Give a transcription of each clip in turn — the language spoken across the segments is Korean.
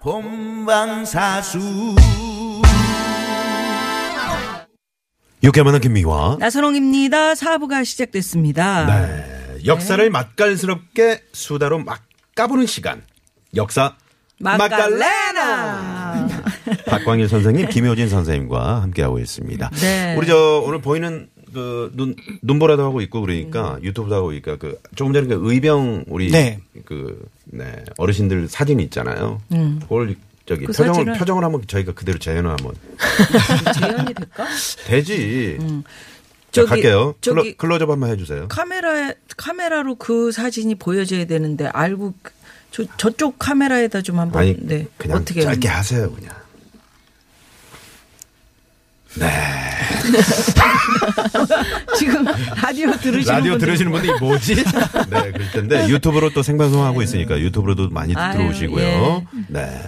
본방사수 유쾌만한 김미화. 나선홍입니다. 사부가 시작됐습니다. 네. 역사를 맛깔스럽게 수다로 막 까보는 시간. 역사 마칼레나. 박광일 선생님, 김효진 선생님과 함께하고 있습니다. 네. 우리 저 오늘 보이는 그 눈, 눈보라도 하고 있고 그러니까 유튜브도 하고 있니까 그 조금 전에 그 의병 우리 네. 그, 네. 어르신들 사진 있잖아요. 그걸 저기 그 표정을, 사진을- 표정을 한번 저희가 그대로 재현을 한번. 재현이 될까? 되지. 자, 음. 저기- 갈게요. 저기- 클로, 클로즈업 한번 해주세요. 카메라 카메라로 그 사진이 보여져야 되는데 알고 저 저쪽 카메라에다 좀 한번 아니, 네. 그냥 어떻게 짧게 하세요, 그냥. 지금 라디오 들으시는 라디오 분들 들으시는 분들이 뭐지? 네, 그럴 텐데 유튜브로 또 생방송하고 있으니까 유튜브로도 많이 아유, 들어오시고요. 예. 네.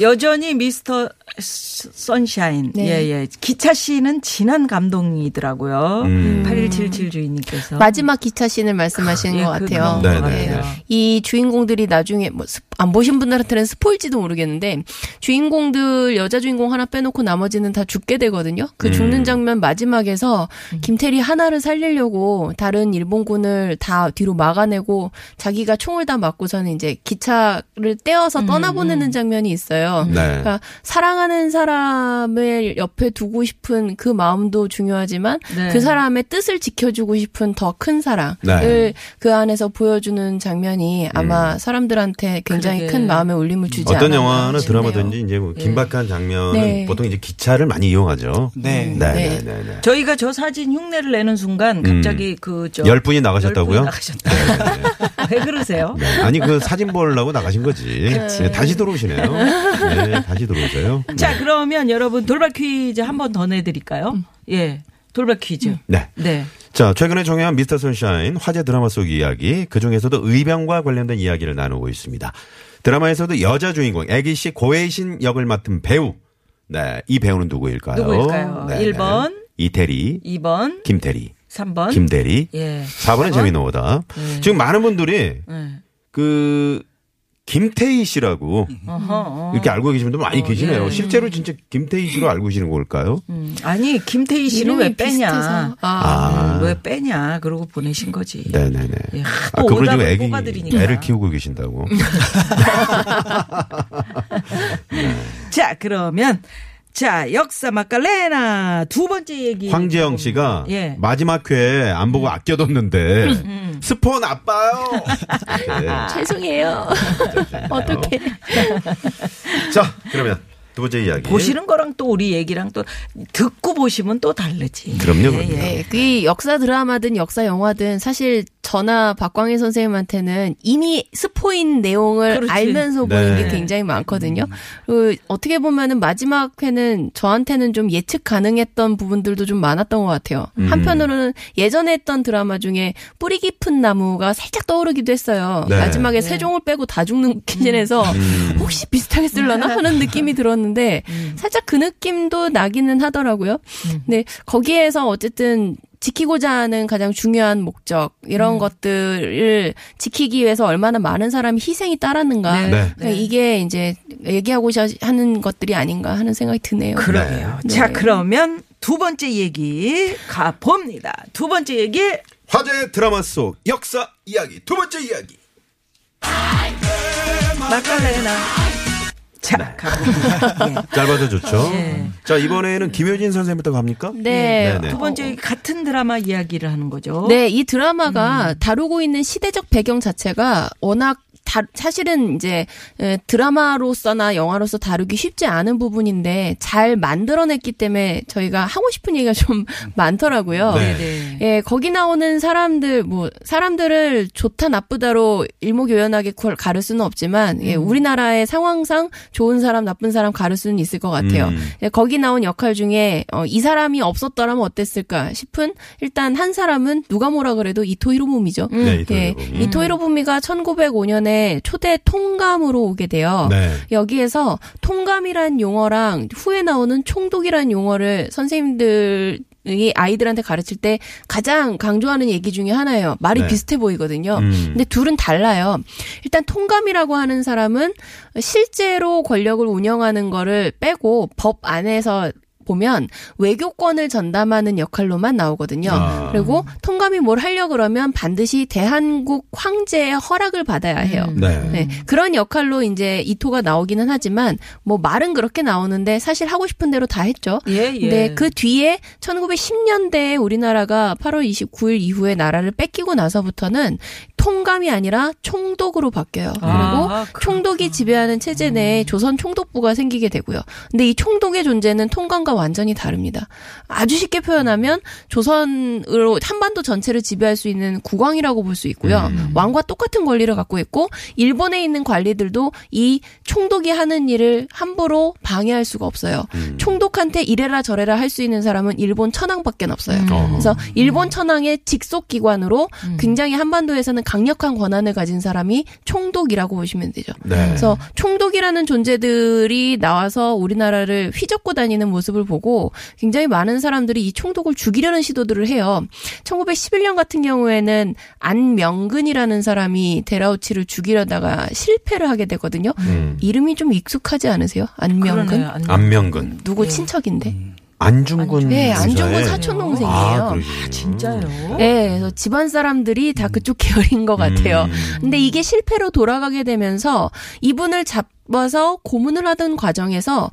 여전히 미스터 스- 선샤인. 네. 예, 예. 기차 씨는 진한 감동이더라고요. 음. 8177 주인님께서. 마지막 기차 씬을 말씀하시는 예, 것그 같아요. 네, 네. 네. 이 주인공들이 나중에 뭐 안 보신 분들한테는 스포일지도 모르겠는데 주인공들 여자 주인공 하나 빼놓고 나머지는 다 죽게 되거든요. 그 음. 죽는 장면 마지막에서 김태리 하나를 살리려고 다른 일본군을 다 뒤로 막아내고 자기가 총을 다 맞고서는 이제 기차를 떼어서 음, 떠나보내는 장면이 있어요. 네. 그러니까 사랑하는 사람을 옆에 두고 싶은 그 마음도 중요하지만 네. 그 사람의 뜻을 지켜주고 싶은 더 큰 사랑을 네. 그 안에서 보여주는 장면이 아마 사람들한테 굉장히 그러게. 큰 마음의 울림을 주지 어떤 않았나 영화나 싶네요. 드라마든지 이제 뭐 긴박한 장면은 네. 보통 이제 기차를 많이 이용하죠. 네. 네, 네, 네. 네, 네. 저희가 저 사진 흉내를 내는 순간 갑자기 그저 열 분이 나가셨다고요? 나가셨다. 왜 그러세요? 네. 아니 그 사진 보려고 나가신 거지. 네, 다시 들어오시네요. 네, 다시 들어오세요. 자, 그러면 여러분 돌발 퀴즈 한 번 더 내드릴까요? 예. 돌발 퀴즈. 네. 네. 자, 최근에 종영한 미스터 선샤인 화제 드라마 속 이야기, 그 중에서도 의병과 관련된 이야기를 나누고 있습니다. 드라마에서도 여자 주인공, 애기 씨 고혜신 역을 맡은 배우. 네, 이 배우는 누구일까요? 누구일까요? 네, 1번. 네. 이태리, 2번, 김태리, 3번. 김대리. 예. 4번은 재미는 오다. 네. 지금 많은 분들이 네. 그 김태희 씨라고 어허, 어. 이렇게 알고 계신 분들 많이 계시네요. 예. 실제로 진짜 김태희 씨로 알고 계시는 걸까요? 음. 아니, 김태희 씨는 왜 빼냐? 비슷해서. 아, 아. 왜 빼냐? 그러고 보내신 거지. 네네네. 예, 아, 그분은 지금 애기, 뽑아드리니까. 애를 키우고 계신다고. 자, 그러면 자, 역사 마칼레나 두 번째 얘기. 황재영 씨가 예. 마지막 회에 안 보고 아껴뒀는데 음. 스포 나빠요. 이렇게. 죄송해요. 어떻게? 자, 그러면 두 번째 이야기. 보시는 거랑 또 우리 얘기랑 또 듣고 보시면 또 다르지. 그럼요, 예, 그럼요. 예. 네, 그 역사 드라마든 역사 영화든 사실 저나 박광일 선생님한테는 이미 스포인 내용을 그렇지. 알면서 보는 네. 게 굉장히 많거든요. 그리고 어떻게 보면은 마지막 회는 저한테는 좀 예측 가능했던 부분들도 좀 많았던 것 같아요. 음. 한편으로는 예전에 했던 드라마 중에 뿌리 깊은 나무가 살짝 떠오르기도 했어요. 네. 마지막에 세종을 빼고 다 죽는 기진에서 음. 혹시 비슷하게 쓸려나 하는 느낌이 들었는데 살짝 그 느낌도 나기는 하더라고요. 근데 거기에서 어쨌든 지키고자 하는 가장 중요한 목적 이런 것들을 지키기 위해서 얼마나 많은 사람이 희생이 따랐는가. 네. 네. 그러니까 이게 이제 얘기하고자 하는 것들이 아닌가 하는 생각이 드네요. 그러게요. 네. 자, 그러면 두 번째 얘기 가 봅니다. 두 번째 얘기 화제 드라마 속 역사 이야기 두 번째 이야기. 마칼레나. 자, 가봅니다. 예. 짧아서 좋죠. 예. 자, 이번에는 김효진 선생님부터 갑니까? 네. 네, 네. 두 번째 얘기 같은 드라마 이야기를 하는 거죠. 네, 이 드라마가 다루고 있는 시대적 배경 자체가 워낙 다, 사실은 이제 에, 드라마로서나 영화로서 다루기 쉽지 않은 부분인데 잘 만들어냈기 때문에 저희가 하고 싶은 얘기가 좀 많더라고요. 네. 네. 예, 거기 나오는 사람들, 뭐, 사람들을 좋다, 나쁘다로 일목요연하게 걸- 가를 수는 없지만, 예, 우리나라의 상황상 좋은 사람, 나쁜 사람 가를 수는 있을 것 같아요. 음. 예, 거기 나온 역할 중에, 어, 이 사람이 없었더라면 어땠을까 싶은, 일단 한 사람은 누가 뭐라 그래도 이토 히로부미죠. 네, 이토 예, 히로부미. 이토 히로부미가 1905년에 초대 통감으로 오게 돼요. 네. 여기에서 통감이란 용어랑 후에 나오는 총독이란 용어를 선생님들 이 아이들한테 가르칠 때 가장 강조하는 얘기 중에 하나예요. 말이 네. 비슷해 보이거든요. 음. 근데 둘은 달라요. 일단 통감이라고 하는 사람은 실제로 권력을 운영하는 거를 빼고 법 안에서 보면 외교권을 전담하는 역할로만 나오거든요. 아. 그리고 통감이 뭘 하려 그러면 반드시 대한국 황제의 허락을 받아야 해요. 네. 네, 그런 역할로 이제 이토가 나오기는 하지만 뭐 말은 그렇게 나오는데 사실 하고 싶은 대로 다 했죠. 예, 예. 근데 그 뒤에 1910년대에 우리나라가 8월 29일 이후에 나라를 뺏기고 나서부터는 통감이 아니라 총독으로 바뀌어요. 그리고 아, 총독이 지배하는 체제 내에 조선 총독부가 생기게 되고요. 근데 이 총독의 존재는 통감과 완전히 다릅니다. 아주 쉽게 표현하면 조선으로 한반도 전체를 지배할 수 있는 국왕이라고 볼 수 있고요. 왕과 똑같은 권리를 갖고 있고 일본에 있는 관리들도 이 총독이 하는 일을 함부로 방해할 수가 없어요. 총독한테 이래라 저래라 할 수 있는 사람은 일본 천황밖에 없어요. 어허. 그래서 일본 천황의 직속 기관으로 굉장히 한반도에서는 강력한 권한을 가진 사람이 총독이라고 보시면 되죠. 네. 그래서 총독이라는 존재들이 나와서 우리나라를 휘젓고 다니는 모습을 보고 굉장히 많은 사람들이 이 총독을 죽이려는 시도들을 해요. 1911년 같은 경우에는 안명근이라는 사람이 데라우치를 죽이려다가 실패를 하게 되거든요. 음. 이름이 좀 익숙하지 않으세요? 안명근? 그러네요. 안- 안명근. 누구 친척인데? 안중근. 네, 안중근 사촌 동생이에요. 아, 그러시군요. 진짜요? 네, 그래서 집안 사람들이 다 그쪽 계열인 것 같아요. 음. 근데 이게 실패로 돌아가게 되면서 이분을 잡아서 고문을 하던 과정에서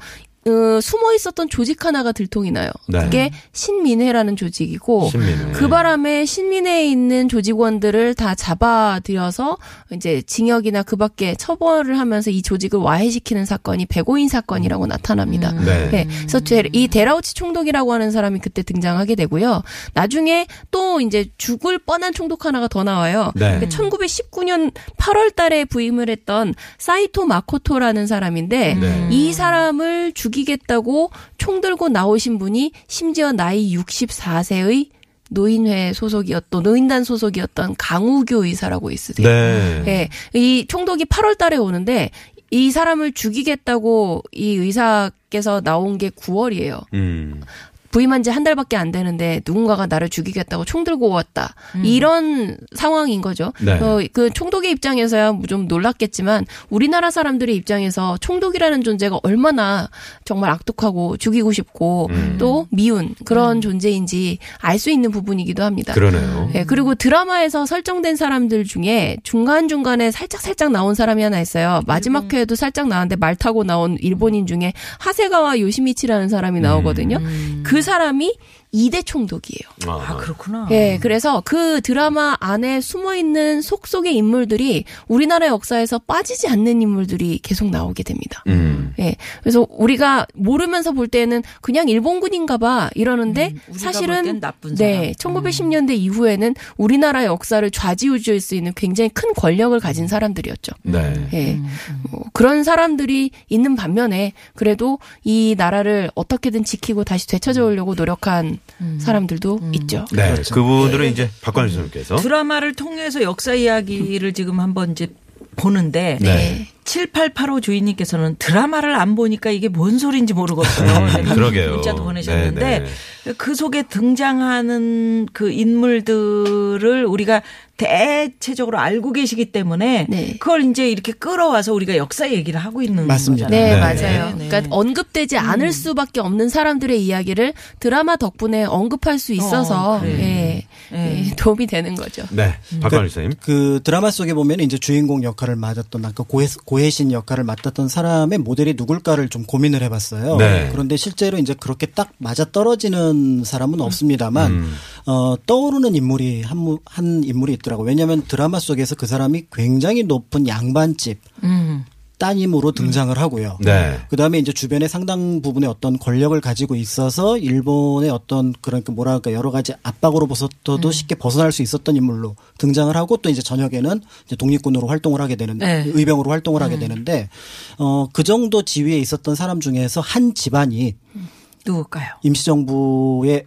어, 숨어 있었던 조직 하나가 들통이 나요. 네. 그게 신민회라는 조직이고 신민회. 그 바람에 신민회에 있는 조직원들을 다 잡아들여서 이제 징역이나 그 밖에 처벌을 하면서 이 조직을 와해시키는 사건이 배고인 사건이라고 나타납니다. 네. 네. 그래서 데- 이 데라우치 총독이라고 하는 사람이 그때 등장하게 되고요. 나중에 또 이제 죽을 뻔한 총독 하나가 더 나와요. 네. 1919년 8월 달에 부임을 했던 사이토 마코토라는 사람인데 네. 이 사람을 죽 이겠다고 총 들고 나오신 분이 심지어 나이 64세의 노인회 소속이었던 노인단 소속이었던 강우교 의사라고 있으세요. 네. 예. 이 총독이 8월 달에 오는데 이 사람을 죽이겠다고 이 의사께서 나온 게 9월이에요. 음. 부임한 지 한 달밖에 안 되는데 누군가가 나를 죽이겠다고 총 들고 왔다. 이런 상황인 거죠. 네. 어, 그 총독의 입장에서야 좀 놀랐겠지만 우리나라 사람들의 입장에서 총독이라는 존재가 얼마나 정말 악독하고 죽이고 싶고 음. 또 미운 그런 존재인지 알 수 있는 부분이기도 합니다. 그러네요. 예, 그리고 드라마에서 설정된 사람들 중에 중간중간에 살짝살짝 나온 사람이 하나 있어요. 마지막 회에도 살짝 나왔는데 말 타고 나온 일본인 중에 하세가와 요시미치라는 사람이 나오거든요. 그 사람이 이대 총독이에요. 아, 그렇구나. 예, 그래서 그 드라마 안에 숨어 있는 속속의 인물들이 우리나라 역사에서 빠지지 않는 인물들이 계속 나오게 됩니다. 음. 예. 그래서 우리가 모르면서 볼 때는 그냥 일본군인가 봐 이러는데 음, 사실은 네, 사람. 1910년대 이후에는 우리나라 역사를 좌지우지할 수 있는 굉장히 큰 권력을 가진 사람들이었죠. 네. 예. 뭐 그런 사람들이 있는 반면에 그래도 이 나라를 어떻게든 지키고 다시 되찾아 오려고 노력한 사람들도 있죠. 네. 그분들은 이제 박관일 선생님께서 드라마를 통해서 역사 이야기를 지금 한번 이제 보는데 네. 7885 주인님께서는 드라마를 안 보니까 이게 뭔 소리인지 음, 그러게요. 문자도 보내셨는데 네, 그 속에 등장하는 그 인물들을 우리가 대체적으로 알고 계시기 때문에 네. 그걸 이제 이렇게 끌어와서 우리가 역사 얘기를 하고 있는 맞습니다. 네, 네. 맞아요. 네. 그러니까 언급되지 않을 수밖에 없는 사람들의 이야기를 드라마 덕분에 언급할 수 있어서 어, 그래. 예, 네. 예, 도움이 되는 거죠. 네. 박관일 선생님. 그 드라마 속에 보면 이제 주인공 역할을 맡았던 아까 고해, 고해신 역할을 맡았던 사람의 모델이 누굴까를 좀 고민을 해봤어요. 네. 그런데 실제로 이제 그렇게 딱 맞아 떨어지는 사람은 없습니다만 음. 어, 떠오르는 인물이 한, 무- 한 인물이 있더라고 요. 왜냐하면 드라마 속에서 그 사람이 굉장히 높은 양반집 음. 따님으로 등장을 하고요. 네. 그 다음에 이제 주변에 상당 부분의 어떤 권력을 가지고 있어서 일본의 어떤 그런 그 뭐랄까 여러 가지 압박으로부터도 음. 쉽게 벗어날 수 있었던 인물로 등장을 하고 또 이제 저녁에는 이제 독립군으로 활동을 하게 되는데 네. 음. 의병으로 활동을 하게 되는데 어그 정도 지위에 있었던 사람 중에서 한 집안이 누굴까요? 임시정부에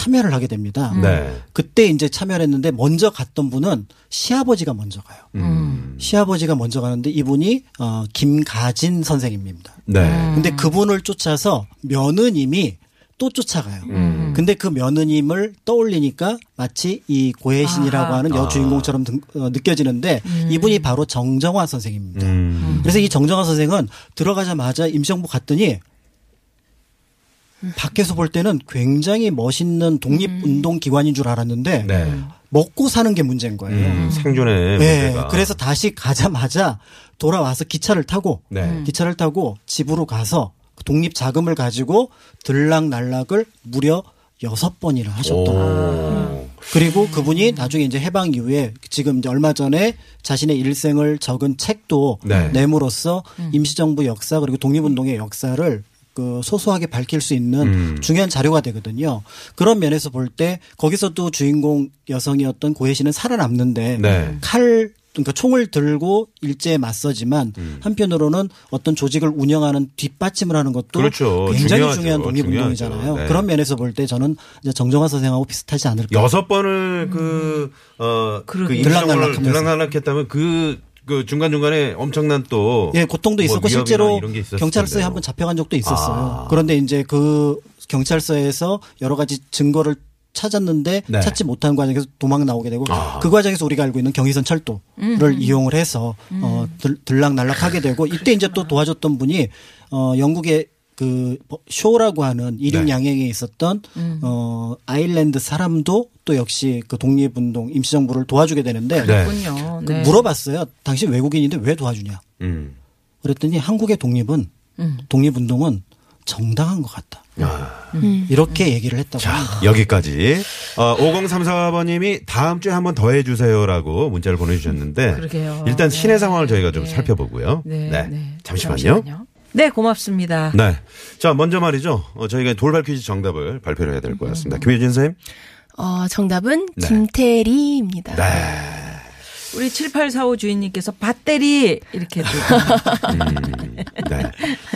참여를 하게 됩니다. 네. 그때 이제 참여를 했는데 먼저 갔던 분은 시아버지가 먼저 가요. 음. 시아버지가 먼저 가는데 이분이 어 김가진 선생님입니다. 네. 근데 그분을 쫓아서 며느님이 또 쫓아가요. 음. 근데 그 며느님을 떠올리니까 마치 이 고혜신이라고 아하. 하는 여주인공처럼 등- 어, 느껴지는데 이분이 바로 정정화 선생입니다. 음. 그래서 이 정정화 선생은 들어가자마자 임시정부 갔더니 밖에서 볼 때는 굉장히 멋있는 독립운동 기관인 줄 알았는데 네. 먹고 사는 게 문제인 거예요. 음, 생존의 네, 문제가. 그래서 다시 가자마자 돌아와서 기차를 타고 네. 기차를 타고 집으로 가서 그 독립 자금을 가지고 들락날락을 무려 여섯 번이나 하셨던. 그리고 그분이 나중에 이제 해방 이후에 지금 이제 얼마 전에 자신의 일생을 적은 책도 네. 내므로써 임시정부 역사 그리고 독립운동의 역사를 그 소소하게 밝힐 수 있는 음. 중요한 자료가 되거든요. 그런 면에서 볼 때 거기서도 주인공 여성이었던 고혜 씨는 살아남는데 네. 칼 그러니까 총을 들고 일제에 맞서지만 음. 한편으로는 어떤 조직을 운영하는 뒷받침을 하는 것도 그렇죠. 굉장히 중요하죠. 중요한 독립운동이잖아요. 네. 그런 면에서 볼 때 저는 이제 정정화 선생하고 비슷하지 않을까. 여섯 번을 그, 어, 그. 임시정을 들락날락하면서. 들락날락 했다면 그, 그 중간 중간에 엄청난 또. 예, 고통도 뭐 있었고 위협이나 실제로 경찰서에. 한번 잡혀간 적도 있었어요. 아. 그런데 이제 그 경찰서에서 여러 가지 증거를 찾았는데 네. 찾지 못한 과정에서 도망 나오게 되고 아. 그 과정에서 우리가 알고 있는 경의선 철도를 이용을 해서 어 들, 들락날락하게 되고 이때 이제 또 도와줬던 분이 어 영국의 그 쇼라고 하는 이륙 네. 양행에 있었던 어 아일랜드 사람도 또 역시 그 독립운동 임시정부를 도와주게 되는데 네. 그 네. 물어봤어요. 당신 외국인인데 왜 도와주냐? 음. 그랬더니 한국의 독립은 음. 독립운동은 정당한 것 같다. 음. 이렇게 얘기를 했다고 자, 합니다. 여기까지. 어, 5034번님이 다음 주에 한번 더 해주세요라고 문자를 보내주셨는데. 그러게요. 일단 시내 상황을 저희가 좀 네. 살펴보고요. 네, 네. 잠시만요. 네, 고맙습니다. 네. 자, 먼저 말이죠. 어, 저희가 돌발 퀴즈 정답을 발표를 해야 될 것 같습니다. 김효진 선생님. 어, 정답은 네. 김태리입니다. 네. 우리 7845 주인님께서 밭대리 이렇게 또 네.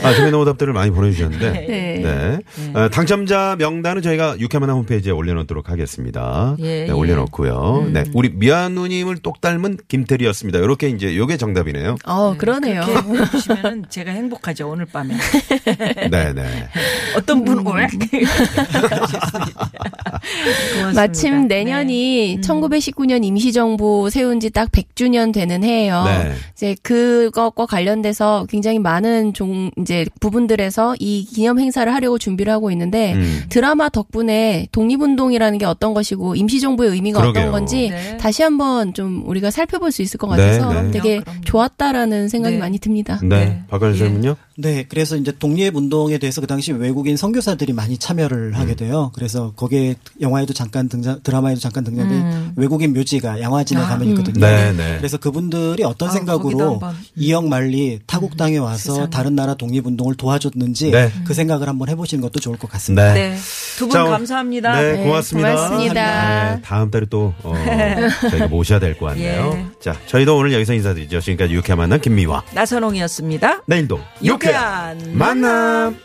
아, 재미있는 오답들을 많이 보내주셨는데. 네. 네. 어, 당첨자 명단은 저희가 육회만한 홈페이지에 올려놓도록 하겠습니다. 예, 네, 예. 올려놓고요. 네. 우리 미안 누님을 똑 닮은 김태리였습니다. 이렇게 이제 요게 정답이네요. 어, 그러네요. 이렇게 보시면은 제가 행복하죠 오늘 밤에. 네, 네. 어떤 분 은 왜? 마침 내년이 1919년 임시정부 세운 지 딱 100주년 되는 해예요. 네. 이제 그것과 관련돼서 굉장히 많은 종 이제 부분들에서 이 기념 행사를 하려고 준비를 하고 있는데 음. 드라마 덕분에 독립운동이라는 게 어떤 것이고 임시정부의 의미가 그러게요. 어떤 건지 네. 다시 한번 좀 우리가 살펴볼 수 있을 것 네, 같아서 네. 되게 그럼요, 그럼요. 좋았다라는 생각이 네. 많이 듭니다. 네. 네. 박관일 예. 선생님요? 네, 그래서 이제 독립 운동에 대해서 그 당시 외국인 선교사들이 많이 참여를 음. 하게 돼요. 그래서 거기에 영화에도 잠깐 등장, 드라마에도 잠깐 등장된 음. 외국인 묘지가 양화진에 아, 가면 음. 있거든요. 네, 네. 그래서 그분들이 어떤 아, 생각으로 한번. 이영 만리 타국 땅에 와서 세상에. 다른 나라 독립 운동을 도와줬는지 네. 그 생각을 한번 해보시는 것도 좋을 것 같습니다. 네. 네. 두분 자, 감사합니다. 네, 네, 고맙습니다. 고맙습니다. 네, 다음 달에 또 어, 저희가 모셔야 될 것 같네요. 예. 자, 저희도 오늘 여기서 인사드리죠. 지금까지 유쾌한 만남 김미화. 나선홍이었습니다. 내일도 유쾌한 만남. 만남.